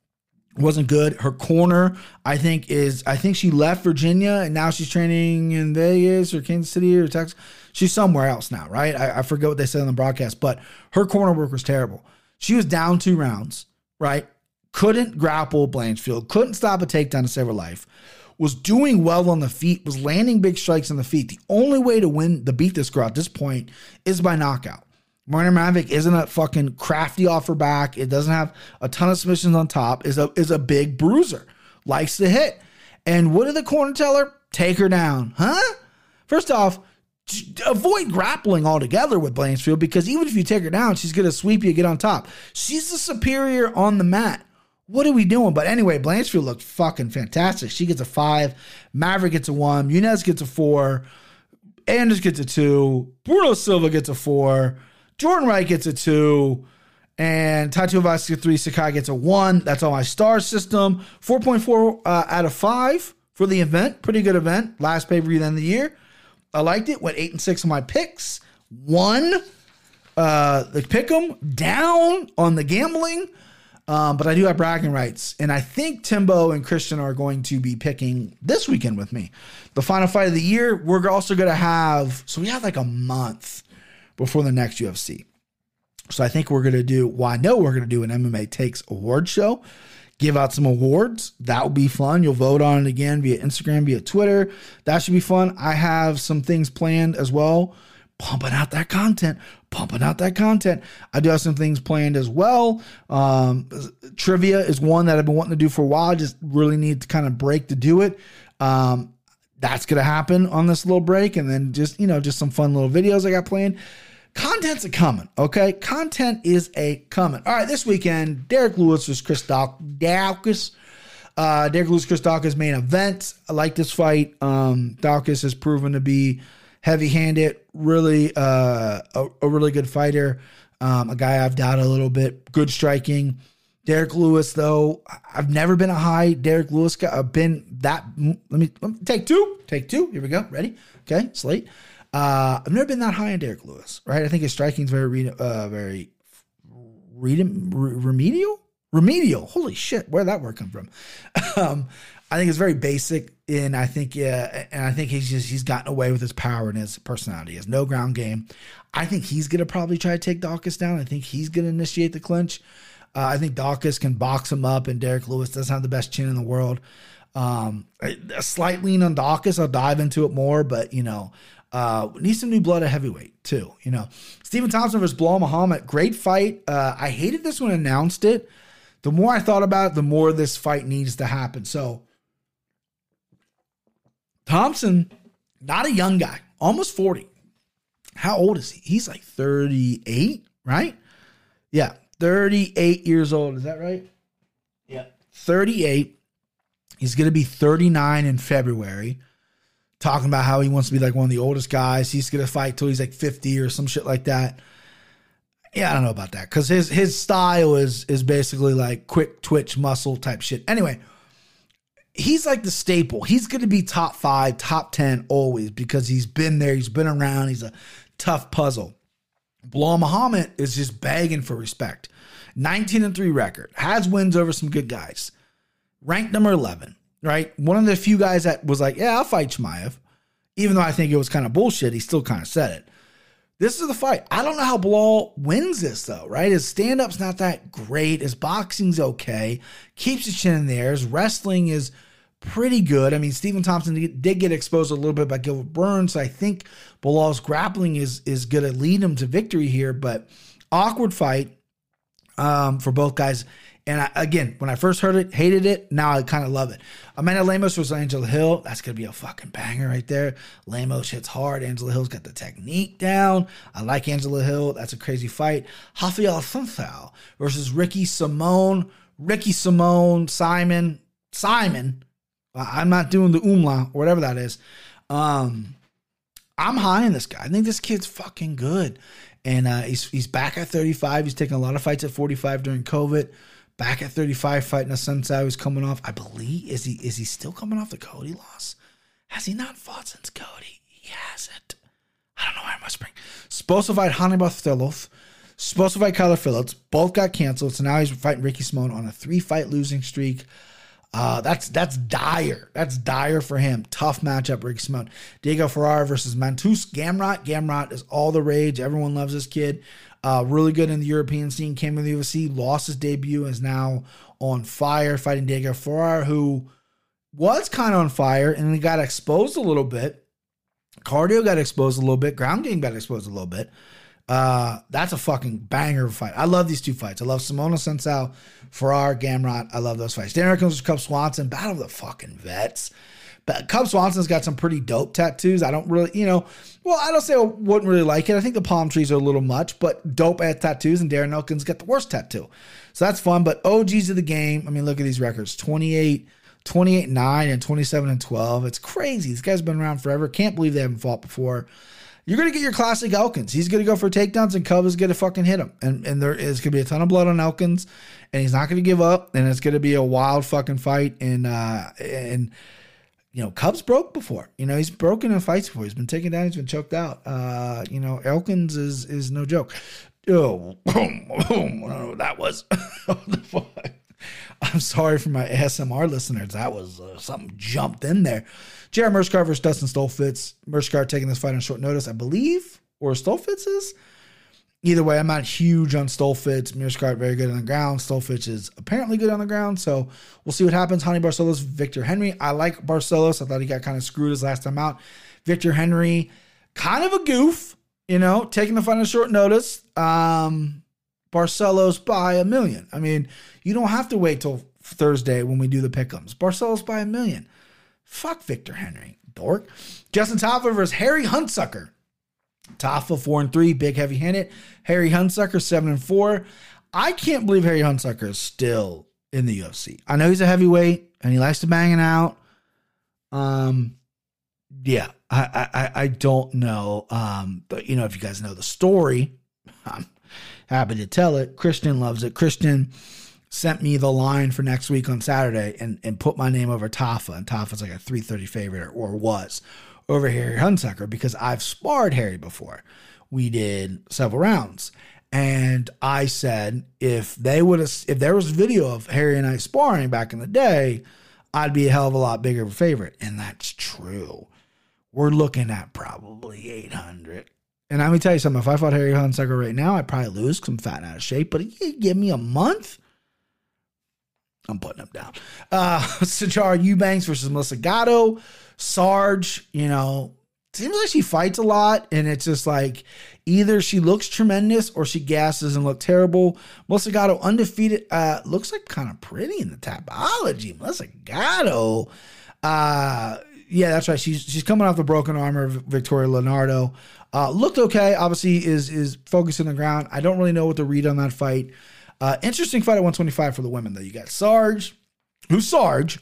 wasn't good. Her corner, I think, is I think she left Virginia and now she's training in Vegas or Kansas City or Texas. She's somewhere else now, right? I, I forget what they said on the broadcast, but her corner work was terrible. She was down two rounds, right? Couldn't grapple Blanchfield, couldn't stop a takedown to save her life. Was doing well on the feet, was landing big strikes on the feet. The only way to win the beat this girl at this point is by knockout. Miranda Maverick isn't a fucking crafty off her back. It doesn't have a ton of submissions on top. Is a is a big bruiser. Likes to hit. And what did the corner tell her? Take her down, huh? First off, avoid grappling altogether with Blanchfield because even if you take her down, she's gonna sweep you, get on top. She's the superior on the mat. What are we doing? But anyway, Blanchfield looked fucking fantastic. She gets a five. Maverick gets a one. Muniz gets a four. Anders gets a two. Bruno Silva gets a four. Jordan Wright gets a two. And Taito 3, Sakai gets a one. That's on my star system. 4.4 uh, out of 5 for the event. Pretty good event. Last pay per view of the year. I liked it. Went 8 and 6 on my picks. One. Uh, the pick 'em down on the gambling. Um, but I do have bragging rights. And I think Timbo and Christian are going to be picking this weekend with me. The final fight of the year, we're also going to have, so we have like a month before the next UFC. So I think we're going to do, well, I know we're going to do an MMA Takes award show, give out some awards. That will be fun. You'll vote on it again via Instagram, via Twitter. That should be fun. I have some things planned as well. Pumping out that content, pumping out that content. I do have some things planned as well. Um, trivia is one that I've been wanting to do for a while. Just really need to kind of break to do it. Um, that's going to happen on this little break. And then just, you know, just some fun little videos I got planned content's a coming, okay? Content is a coming. All right, this weekend, Derrick Lewis versus Chris Daukaus. Uh, Derrick Lewis, Chris Daukaus main event. I like this fight. Um, Daukaus has proven to be heavy-handed, really uh, a, a really good fighter. Um, a guy I've doubted a little bit. Good striking. Derrick Lewis, though, I've never been a high Derrick Lewis guy. I've been that. Let me, let me take two. Take two. Here we go. Ready? Okay, slate. Uh, I've never been that high on Derrick Lewis, right? I think his striking is very, uh, very remedial remedial. Holy shit, where did that word come from? um, I think it's very basic, and I think and I think he's just he's gotten away with his power and his personality. He has no ground game. I think he's gonna probably try to take Daukaus down. I think he's gonna initiate the clinch. Uh, I think Daukaus can box him up, and Derrick Lewis doesn't have the best chin in the world. Um, a slight lean on Daukaus. I'll dive into it more, but you know, uh, need some new blood at heavyweight too. You know, Stephen Thompson versus Belal Muhammad, great fight. Uh, I hated this when announced it. The more I thought about it, the more this fight needs to happen. So Thompson, not a young guy, almost 40. How old is he? He's like 38, right? Yeah, 38 years old. Is that right? Yeah. 38. He's going to be 39 in February. Talking about how he wants to be like one of the oldest guys. He's going to fight till he's like 50 or some shit like that. Yeah, I don't know about that because his his style is is basically like quick twitch muscle type shit. Anyway, he's like the staple. He's going to be top five, top 10 always because he's been there. He's been around. He's a tough puzzle. Belal Muhammad is just begging for respect. 19 and 3 record, has wins over some good guys. Ranked number 11, right? One of the few guys that was like, yeah, I'll fight Chimaev. Even though I think it was kind of bullshit, he still kind of said it. This is the fight. I don't know how Belal wins this though, right? His stand up's not that great. His boxing's okay. Keeps his chin in the air. His wrestling is pretty good. I mean, Stephen Thompson did get exposed a little bit by Gilbert Burns. So I think Belal's grappling is is going to lead him to victory here. But awkward fight um, for both guys. And I, again, when I first heard it, hated it. Now I kind of love it. Amanda Lemos versus Angela Hill. That's going to be a fucking banger right there. Lemos hits hard. Angela Hill's got the technique down. I like Angela Hill. That's a crazy fight. Rafael Assunção versus Ricky Simone. Ricky Simone, Simon, Simon. I'm not doing the umla or whatever that is. Um, I'm high in this guy. I think this kid's fucking good. And uh, he's he's back at 35. He's taking a lot of fights at 45 during COVID. Back at 35 fighting Assunção was coming off i believe is he is he still coming off the cody loss? Has he not fought since cody? He hasn't. I don't know why i'm whispering supposed to fight hannibal Theloth, supposed to fight kyler phillips. Both got canceled. So now he's fighting ricky simone on a three fight losing streak uh, that's that's dire. That's dire for him. Tough matchup, Ricky Simone. Diego Ferreira versus Mateusz Gamrot. Gamrot is all the rage. Everyone loves this kid. Uh, really good in the European scene. Came in the UFC, lost his debut, is now on fire, fighting Diego Ferreira, who was kind of on fire and he got exposed a little bit. Cardio got exposed a little bit. Ground game got exposed a little bit. Uh, that's a fucking banger fight. I love these two fights. I love Simona Sensao, Ferreira, Gamrot. I love those fights. Darren comes Cub Swanson, battle of the fucking vets. But Cub Swanson's got some pretty dope tattoos. I don't really, you know, well, I don't say I wouldn't really like it. I think the palm trees are a little much, but dope at tattoos. And Darren Elkins got the worst tattoo. So that's fun. But OGs of the game, I mean, look at these records 28, 28 9, and 27 and 12. It's crazy. These guys have been around forever. Can't believe they haven't fought before. You're going to get your classic Elkins. He's going to go for takedowns, and Cub is going to fucking hit him. And, and there is going to be a ton of blood on Elkins, and he's not going to give up. And it's going to be a wild fucking fight. And, uh, and, you know, Cubs broke before. You know, he's broken in fights before. He's been taken down. He's been choked out. Uh, you know, Elkins is is no joke. Oh, I don't know what that was. I'm sorry for my ASMR listeners. That was uh, something jumped in there. Gerald Meerschaert versus Dustin Stoltzfus. Meerschaert taking this fight on short notice, I believe, or Stoltzfus is. Either way, I'm not huge on Stoltzfus. Meerschaert very good on the ground. Stoltzfus is apparently good on the ground, so we'll see what happens. Raoni Barcelos, Victor Henry. I like Barcelos. I thought he got kind of screwed his last time out. Victor Henry, kind of a goof, you know, taking the fight on short notice. Um, Barcelos by a million. I mean, you don't have to wait till Thursday when we do the pickums. Barcelos by a million. Fuck Victor Henry, dork. Justin Tafa versus Harry Hunsucker. Tafa four and three, big heavy handed. Harry Hunsucker seven and four. I can't believe Harry Hunsucker is still in the UFC. I know he's a heavyweight and he likes to bang it out. Um, yeah, I I I don't know. Um, but you know, if you guys know the story, I'm happy to tell it. Christian loves it. Christian sent me the line for next week on Saturday and, and put my name over Tafa. And Tafa's like a 330 favorite or was over Harry Hunsucker because I've sparred Harry before. We did several rounds. And I said, if they would have, if there was video of Harry and I sparring back in the day, I'd be a hell of a lot bigger of a favorite. And that's true. We're looking at probably 800. And I'm gonna tell you something. If I fought Harry Hunsucker right now, I'd probably lose because I'm fat and out of shape. But give me a month, I'm putting them down. Uh, Sijara Eubanks versus Melissa Gatto. Sarge, you know, seems like she fights a lot, and it's just like either she looks tremendous or she gasses and look terrible. Melissa Gatto undefeated, uh, looks like kind of pretty in the tapology. Melissa Gatto, uh, yeah, that's right. She's she's coming off the broken arm of Victoria Leonardo. Uh, looked okay. Obviously, is is focused on the ground. I don't really know what to read on that fight. Uh, interesting fight at 125 for the women though. You got Sarge, who's Sarge,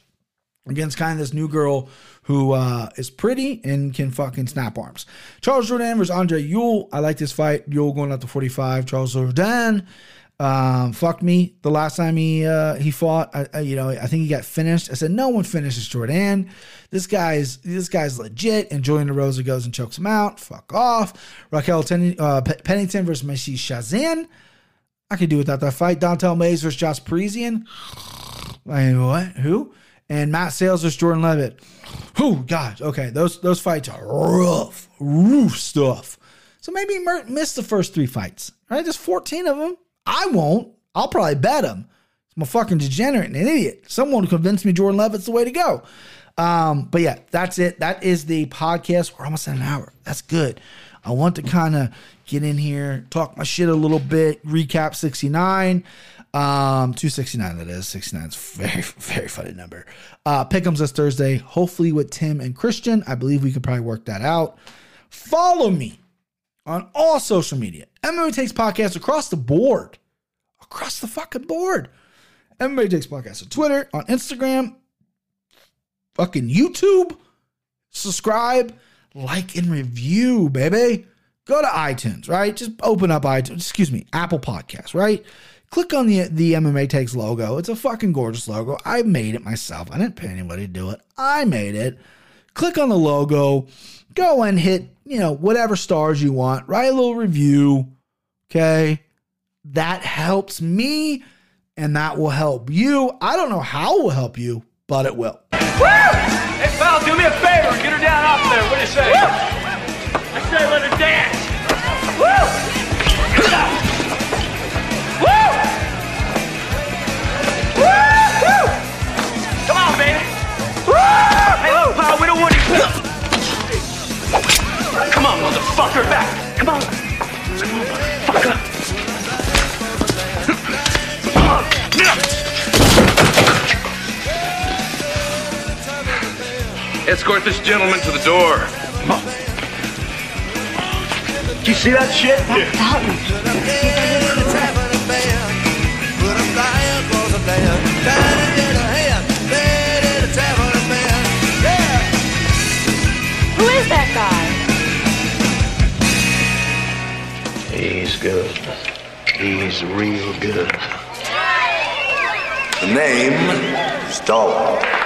against kind of this new girl who uh, is pretty and can fucking snap arms. Charles Jourdain versus Andre Ewell. I like this fight. Ewell going up to 45. Charles Jourdain um, me the last time he uh, he fought. I, I, you know, I think he got finished. I said no one finishes Jourdain. This guy's this guy's legit. And Julian Erosa goes and chokes him out. Fuck off. Raquel Ten, uh, Pennington versus Macy Chiasson. I could do without that fight. Don'Tale Mayes versus Josh Parisian. I what? Who? And Matt Sayles versus Jordan Levitt. Who? gosh. Okay, those those fights are rough, rough stuff. So maybe miss the first three fights. Right? There's 14 of them. I won't. I'll probably bet them. I'm a fucking degenerate and an idiot. Someone convinced me Jordan Levitt's the way to go. Um, but yeah, that's it. That is the podcast. We're almost at an hour. That's good. I want to kind of get in here, talk my shit a little bit, recap 69. Um, 269 that is. 69 is very, very funny number. Uh, Pick'ems this Thursday, hopefully with Tim and Christian. I believe we could probably work that out. Follow me on all social media. MMA Takes Podcast across the board. Across the fucking board. MMA Takes Podcast on Twitter, on Instagram, fucking YouTube. Subscribe, like, and review, baby. Go to iTunes, right? Just open up iTunes, excuse me, Apple Podcasts, right? Click on the the MMA Takes logo. It's a fucking gorgeous logo. I made it myself. I didn't pay anybody to do it. I made it. Click on the logo. Go and hit, you know, whatever stars you want. Write a little review. Okay. That helps me and that will help you. I don't know how it will help you, but it will. Woo! Hey, pal, do me a favor. Get her down off there. What do you say? Woo! I say let her dance. Motherfucker, back. Come on. Come on, motherfucker. Back! Come on, get up. Escort this gentleman to the door. Come on. Do you see that shit? Yeah. Who is that guy? He's good. He's real good. The name, Stalwart.